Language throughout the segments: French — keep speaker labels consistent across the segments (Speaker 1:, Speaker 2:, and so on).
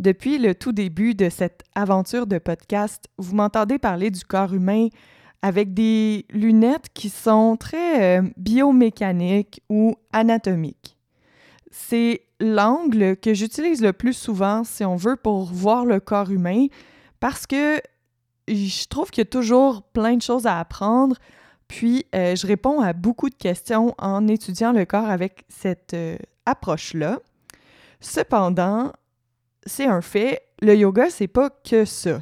Speaker 1: Depuis le tout début de cette aventure de podcast, vous m'entendez parler du corps humain avec des lunettes qui sont très euh, biomécaniques ou anatomiques. C'est l'angle que j'utilise le plus souvent, si on veut, pour voir le corps humain, parce que je trouve qu'il y a toujours plein de choses à apprendre, puis euh, je réponds à beaucoup de questions en étudiant le corps avec cette euh, approche-là. Cependant, c'est un fait, le yoga, c'est pas que ça.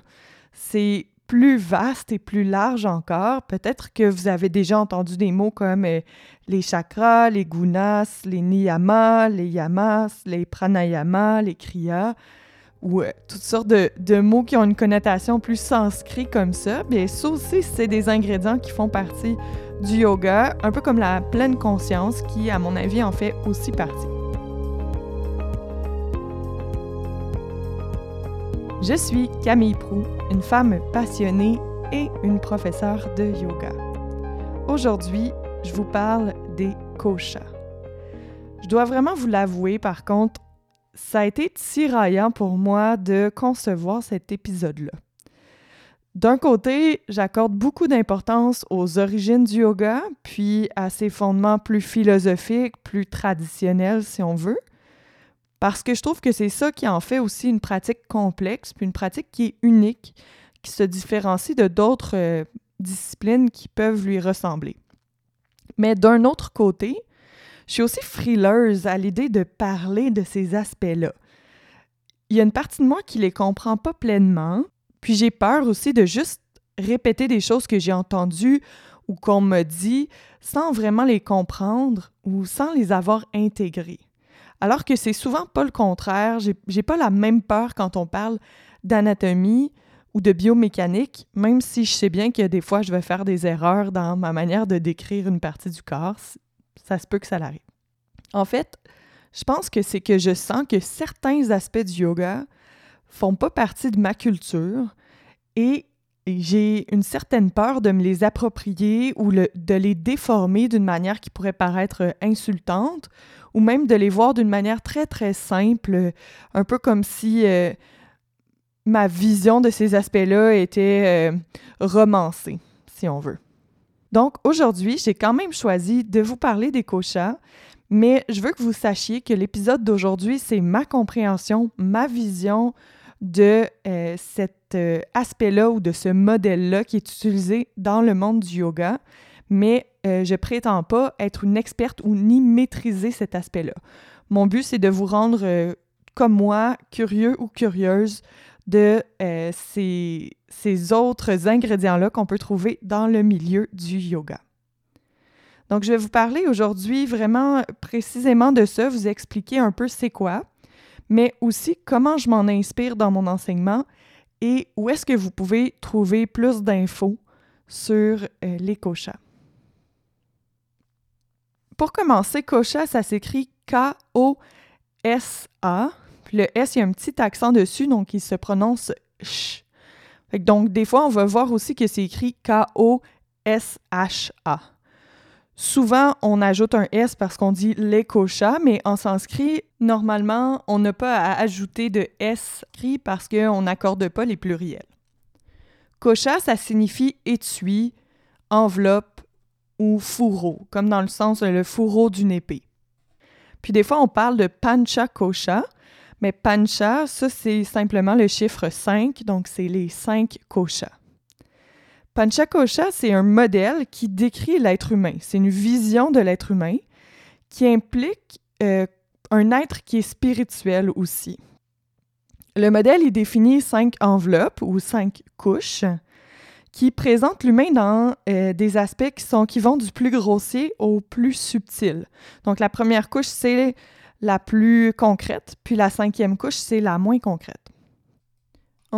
Speaker 1: C'est plus vaste et plus large encore. Peut-être que vous avez déjà entendu des mots comme euh, les chakras, les gunas, les niyamas, les yamas, les pranayamas, les kriyas, ou euh, toutes sortes de, mots qui ont une connotation plus sanskrit comme ça. Bien, ça aussi, c'est des ingrédients qui font partie du yoga, un peu comme la pleine conscience qui, à mon avis, en fait aussi partie. Je suis Camille Prou, une femme passionnée et une professeure de yoga. Aujourd'hui, je vous parle des koshas. Je dois vraiment vous l'avouer, par contre, ça a été tiraillant pour moi de concevoir cet épisode-là. D'un côté, j'accorde beaucoup d'importance aux origines du yoga, puis à ses fondements plus philosophiques, plus traditionnels si on veut. Parce que je trouve que c'est ça qui en fait aussi une pratique complexe, puis une pratique qui est unique, qui se différencie de d'autres euh, disciplines qui peuvent lui ressembler. Mais d'un autre côté, je suis aussi frileuse à l'idée de parler de ces aspects-là. Il y a une partie de moi qui les comprend pas pleinement, puis j'ai peur aussi de juste répéter des choses que j'ai entendues ou qu'on me dit sans vraiment les comprendre ou sans les avoir intégrées. Alors que c'est souvent pas le contraire. J'ai pas la même peur quand on parle d'anatomie ou de biomécanique, même si je sais bien que des fois je vais faire des erreurs dans ma manière de décrire une partie du corps. Ça se peut que ça l'arrive. En fait, je pense que c'est que je sens que certains aspects du yoga font pas partie de ma culture et j'ai une certaine peur de me les approprier ou de les déformer d'une manière qui pourrait paraître insultante ou même de les voir d'une manière très très simple, un peu comme si euh, ma vision de ces aspects-là était euh, romancée, si on veut. Donc aujourd'hui, j'ai quand même choisi de vous parler des koshas, mais je veux que vous sachiez que l'épisode d'aujourd'hui, c'est ma compréhension, ma vision de euh, cet euh, aspect-là ou de ce modèle-là qui est utilisé dans le monde du yoga, mais euh, je prétends pas être une experte ou ni maîtriser cet aspect-là. Mon but, c'est de vous rendre, comme moi, curieux ou curieuse de ces, ces autres ingrédients-là qu'on peut trouver dans le milieu du yoga. Donc, je vais vous parler aujourd'hui vraiment précisément de ça, vous expliquer un peu c'est quoi, mais aussi comment je m'en inspire dans mon enseignement et où est-ce que vous pouvez trouver plus d'infos sur euh, les koshas. Pour commencer, kosha, ça s'écrit K-O-S-A. Le S, il y a un petit accent dessus, donc il se prononce ch. donc, des fois, on va voir aussi que c'est écrit K-O-S-H-A. Souvent, on ajoute un S parce qu'on dit les koshas, mais en sanskrit, normalement, on n'a pas à ajouter de S parce qu'on n'accorde pas les pluriels. Kosha, ça signifie étui, enveloppe ou fourreau, comme dans le sens le fourreau d'une épée. Puis des fois, on parle de pancha kosha, mais pancha, ça c'est simplement le chiffre 5, donc c'est les 5 koshas. Panchakosha, c'est un modèle qui décrit l'être humain. C'est une vision de l'être humain qui implique euh, un être qui est spirituel aussi. Le modèle il définit cinq enveloppes ou cinq couches qui présentent l'humain dans euh, des aspects qui vont du plus grossier au plus subtil. Donc la première couche, c'est la plus concrète, puis la cinquième couche, c'est la moins concrète.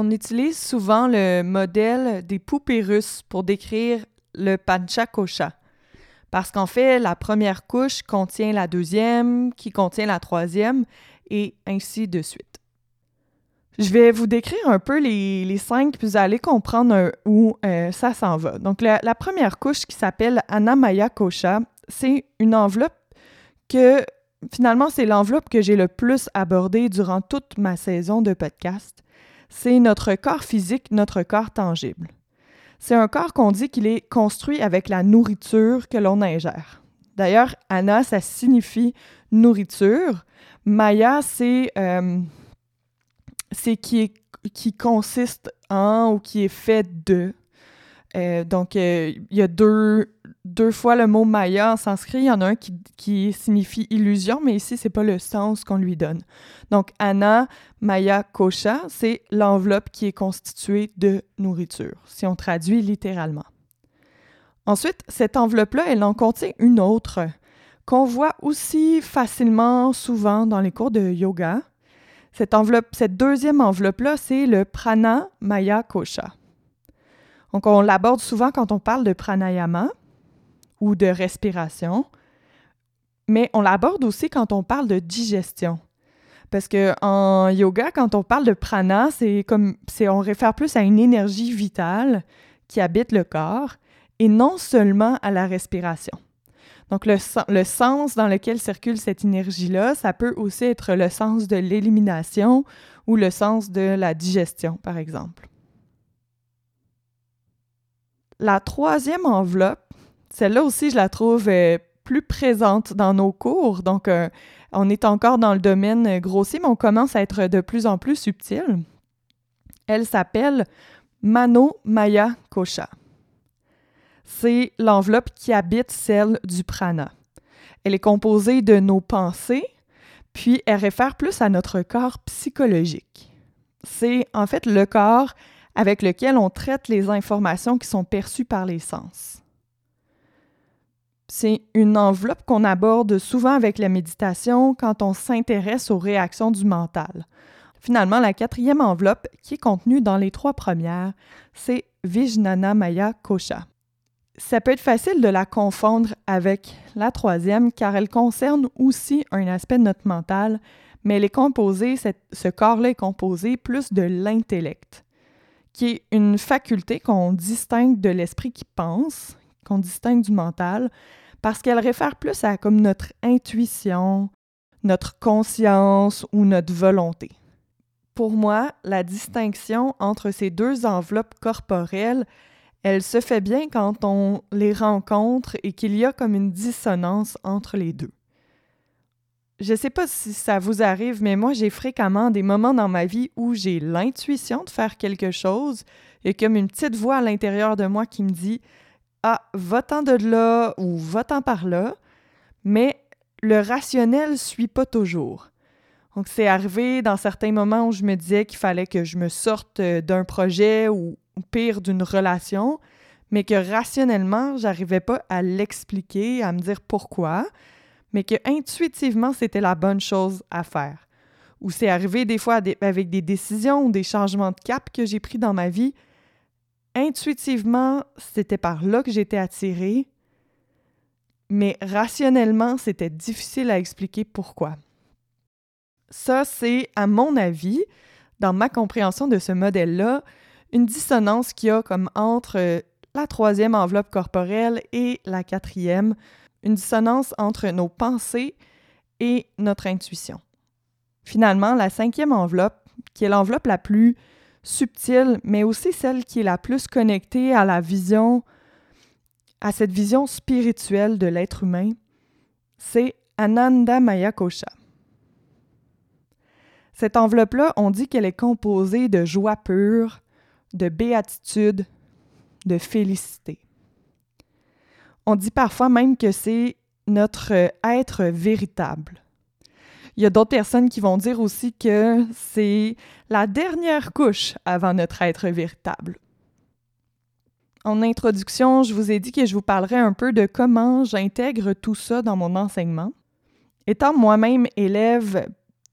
Speaker 1: On utilise souvent le modèle des poupées russes pour décrire le panchakosha. Parce qu'en fait, la première couche contient la deuxième, qui contient la troisième, et ainsi de suite. Je vais vous décrire un peu les, cinq, puis vous allez comprendre où euh, ça s'en va. Donc, la, première couche qui s'appelle Anamaya Kosha, c'est une enveloppe que finalement, c'est l'enveloppe que j'ai le plus abordée durant toute ma saison de podcast. C'est notre corps physique, notre corps tangible. C'est un corps qu'on dit qu'il est construit avec la nourriture que l'on ingère. D'ailleurs, Anna, ça signifie nourriture. Maya, c'est euh, qui, qui consiste en ou qui est fait de. Euh, donc, euh, il y a deux, deux fois le mot Maya en sanskrit. Il y en a un qui, signifie illusion, mais ici, c'est pas le sens qu'on lui donne. Donc, Anna, Maya, Kosha, c'est l'enveloppe qui est constituée de nourriture, si on traduit littéralement. Ensuite, cette enveloppe-là, elle en contient une autre qu'on voit aussi facilement souvent dans les cours de yoga. Cette enveloppe, cette deuxième enveloppe-là, c'est le prana maya kosha. Donc, on l'aborde souvent quand on parle de pranayama ou de respiration, mais on l'aborde aussi quand on parle de digestion. Parce que en yoga, quand on parle de prana, c'est comme c'est on réfère plus à une énergie vitale qui habite le corps et non seulement à la respiration. Donc le, le sens dans lequel circule cette énergie-là, ça peut aussi être le sens de l'élimination ou le sens de la digestion, par exemple. La troisième enveloppe, celle-là aussi, je la trouve euh, plus présente dans nos cours. Donc, euh, on est encore dans le domaine grossier, mais on commence à être de plus en plus subtil. Elle s'appelle Mano Maya Kosha. C'est l'enveloppe qui habite celle du prana. Elle est composée de nos pensées, puis elle réfère plus à notre corps psychologique. C'est en fait le corps avec lequel on traite les informations qui sont perçues par les sens. C'est une enveloppe qu'on aborde souvent avec la méditation quand on s'intéresse aux réactions du mental. Finalement, la quatrième enveloppe, qui est contenue dans les trois premières, c'est Vijnana Maya Kosha. Ça peut être facile de la confondre avec la troisième car elle concerne aussi un aspect de notre mental, mais elle est composée, ce corps-là est composé plus de l'intellect qui est une faculté qu'on distingue de l'esprit qui pense, qu'on distingue du mental, parce qu'elle réfère plus à comme notre intuition, notre conscience ou notre volonté. Pour moi, la distinction entre ces deux enveloppes corporelles, elle se fait bien quand on les rencontre et qu'il y a comme une dissonance entre les deux je sais pas si ça vous arrive, mais moi, j'ai fréquemment des moments dans ma vie où j'ai l'intuition de faire quelque chose et comme une petite voix à l'intérieur de moi qui me dit Ah, va-t'en de là ou va-t'en par là, mais le rationnel suit pas toujours. Donc, c'est arrivé dans certains moments où je me disais qu'il fallait que je me sorte euh, d'un projet ou, ou pire d'une relation, mais que rationnellement, j'arrivais pas à l'expliquer, à me dire pourquoi mais que intuitivement, c'était la bonne chose à faire. Ou c'est arrivé des fois avec des décisions ou des changements de cap que j'ai pris dans ma vie. Intuitivement, c'était par là que j'étais attirée, mais rationnellement, c'était difficile à expliquer pourquoi. Ça, c'est, à mon avis, dans ma compréhension de ce modèle-là, une dissonance qu'il y a comme entre la troisième enveloppe corporelle et la quatrième, une dissonance entre nos pensées et notre intuition. Finalement, la cinquième enveloppe, qui est l'enveloppe la plus subtile, mais aussi celle qui est la plus connectée à la vision, à cette vision spirituelle de l'être humain, c'est Ananda Maya Kosha. Cette enveloppe-là, on dit qu'elle est composée de joie pure, de béatitude, de félicité. On dit parfois même que c'est notre être véritable. Il y a d'autres personnes qui vont dire aussi que c'est la dernière couche avant notre être véritable. En introduction, je vous ai dit que je vous parlerai un peu de comment j'intègre tout ça dans mon enseignement. Étant moi-même élève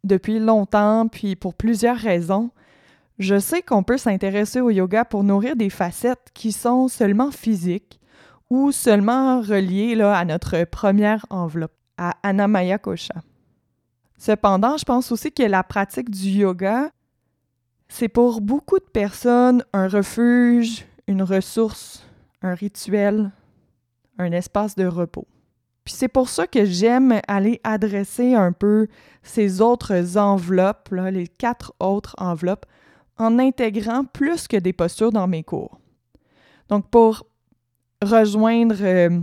Speaker 1: depuis longtemps, puis pour plusieurs raisons, je sais qu'on peut s'intéresser au yoga pour nourrir des facettes qui sont seulement physiques, ou seulement relié là, à notre première enveloppe, à Anamaya Kosha. Cependant, je pense aussi que la pratique du yoga, c'est pour beaucoup de personnes un refuge, une ressource, un rituel, un espace de repos. Puis c'est pour ça que j'aime aller adresser un peu ces autres enveloppes, les quatre autres enveloppes, en intégrant plus que des postures dans mes cours. Donc pour rejoindre euh,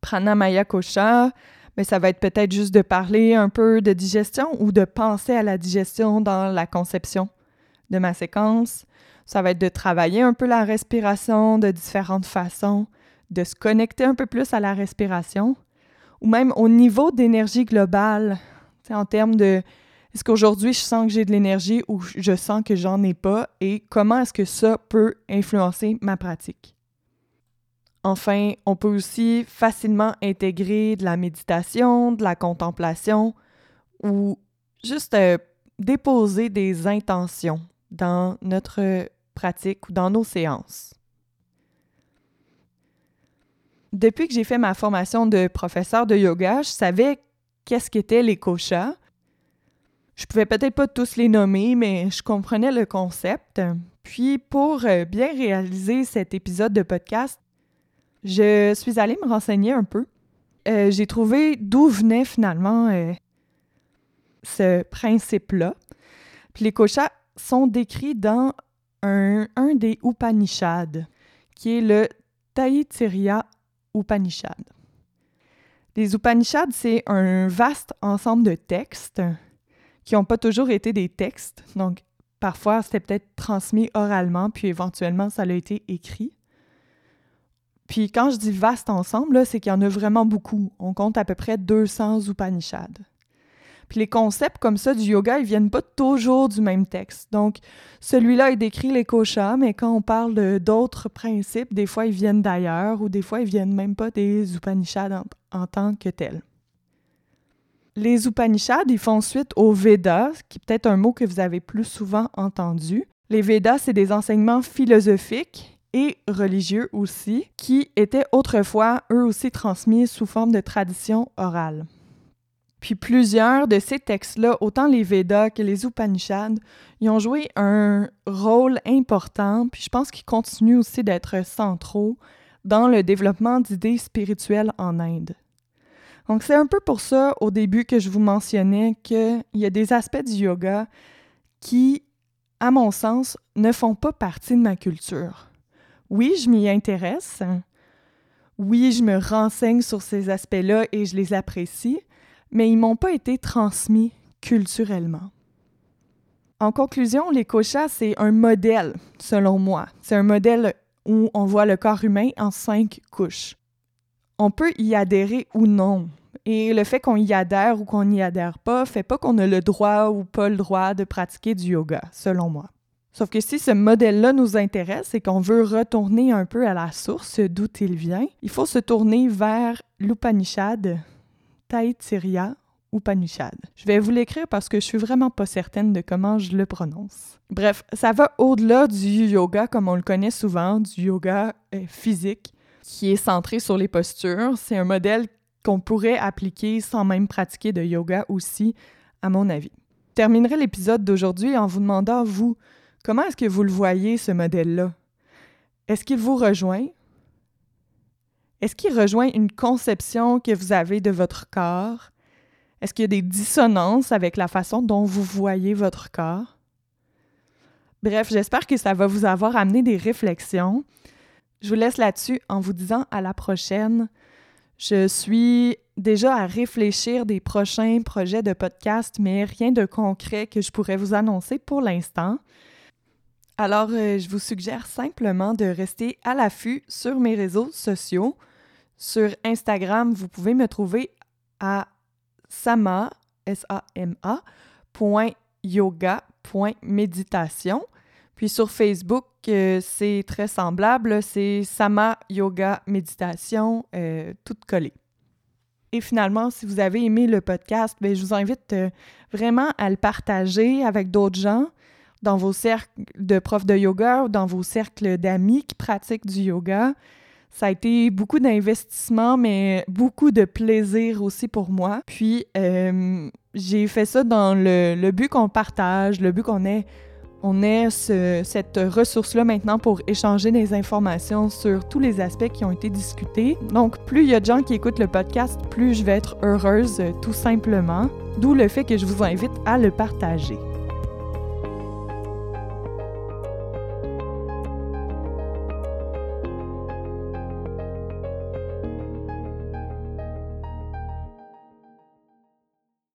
Speaker 1: Pranamaya Kosha, mais ça va être peut-être juste de parler un peu de digestion ou de penser à la digestion dans la conception de ma séquence. Ça va être de travailler un peu la respiration de différentes façons, de se connecter un peu plus à la respiration, ou même au niveau d'énergie globale, en termes de est-ce qu'aujourd'hui je sens que j'ai de l'énergie ou je sens que j'en ai pas et comment est-ce que ça peut influencer ma pratique? Enfin, on peut aussi facilement intégrer de la méditation, de la contemplation ou juste euh, déposer des intentions dans notre pratique ou dans nos séances. Depuis que j'ai fait ma formation de professeur de yoga, je savais qu'est-ce qu'étaient les koshas. Je pouvais peut-être pas tous les nommer, mais je comprenais le concept. Puis pour euh, bien réaliser cet épisode de podcast, je suis allée me renseigner un peu. Euh, j'ai trouvé d'où venait finalement euh, ce principe-là. Les koshas sont décrits dans un, des Upanishads, qui est le Taittiriya Upanishad. Les Upanishads, c'est un vaste ensemble de textes qui n'ont pas toujours été des textes. Donc, parfois, c'était peut-être transmis oralement, puis éventuellement, ça a été écrit. Puis quand je dis vaste ensemble, c'est qu'il y en a vraiment beaucoup. On compte à peu près 200 Upanishads. Puis les concepts comme ça du yoga, ils viennent pas toujours du même texte. Donc, celui-là, il décrit les koshas, mais quand on parle d'autres principes, des fois, ils viennent d'ailleurs ou des fois, ils viennent même pas des Upanishads en, tant que tels. Les Upanishads, ils font suite aux Vedas, qui est peut-être un mot que vous avez plus souvent entendu. Les Vedas, c'est des enseignements philosophiques et religieux aussi, qui étaient autrefois, eux aussi, transmis sous forme de tradition orale. Puis plusieurs de ces textes-là, autant les Védas que les Upanishads, ils ont joué un rôle important, puis je pense qu'ils continuent aussi d'être centraux dans le développement d'idées spirituelles en Inde. Donc c'est un peu pour ça au début que je vous mentionnais qu'il y a des aspects du yoga qui, à mon sens, ne font pas partie de ma culture. Oui, je m'y intéresse. Oui, je me renseigne sur ces aspects-là et je les apprécie, mais ils m'ont pas été transmis culturellement. En conclusion, les koshas, c'est un modèle, selon moi. C'est un modèle où on voit le corps humain en cinq couches. On peut y adhérer ou non. Et le fait qu'on y adhère ou qu'on n'y adhère pas fait pas qu'on a le droit ou pas le droit de pratiquer du yoga, selon moi. Sauf que si ce modèle-là nous intéresse et qu'on veut retourner un peu à la source d'où il vient, il faut se tourner vers l'Upanishad, Taittiriya Upanishad. Je vais vous l'écrire parce que je suis vraiment pas certaine de comment je le prononce. Bref, ça va au-delà du yoga comme on le connaît souvent, du yoga euh, physique qui est centré sur les postures. C'est un modèle qu'on pourrait appliquer sans même pratiquer de yoga aussi, à mon avis. Je terminerai l'épisode d'aujourd'hui en vous demandant, vous, comment est-ce que vous le voyez, ce modèle-là? Est-ce qu'il vous rejoint? Est-ce qu'il rejoint une conception que vous avez de votre corps? Est-ce qu'il y a des dissonances avec la façon dont vous voyez votre corps? Bref, j'espère que ça va vous avoir amené des réflexions. Je vous laisse là-dessus en vous disant à la prochaine. Je suis déjà à réfléchir des prochains projets de podcast, mais rien de concret que je pourrais vous annoncer pour l'instant. Alors, euh, je vous suggère simplement de rester à l'affût sur mes réseaux sociaux. Sur Instagram, vous pouvez me trouver à sama, S-A-M-A. Puis sur Facebook, euh, c'est très semblable, c'est Sama Yoga Méditation, euh, tout collé. Et finalement, si vous avez aimé le podcast, bien, je vous invite vraiment à le partager avec d'autres gens dans vos cercles de profs de yoga ou dans vos cercles d'amis qui pratiquent du yoga. Ça a été beaucoup d'investissement, mais beaucoup de plaisir aussi pour moi. Puis, euh, j'ai fait ça dans le, but qu'on partage, le but qu'on ait on ait cette ressource-là maintenant pour échanger des informations sur tous les aspects qui ont été discutés. Donc, plus il y a de gens qui écoutent le podcast, plus je vais être heureuse, tout simplement. D'où le fait que je vous invite à le partager.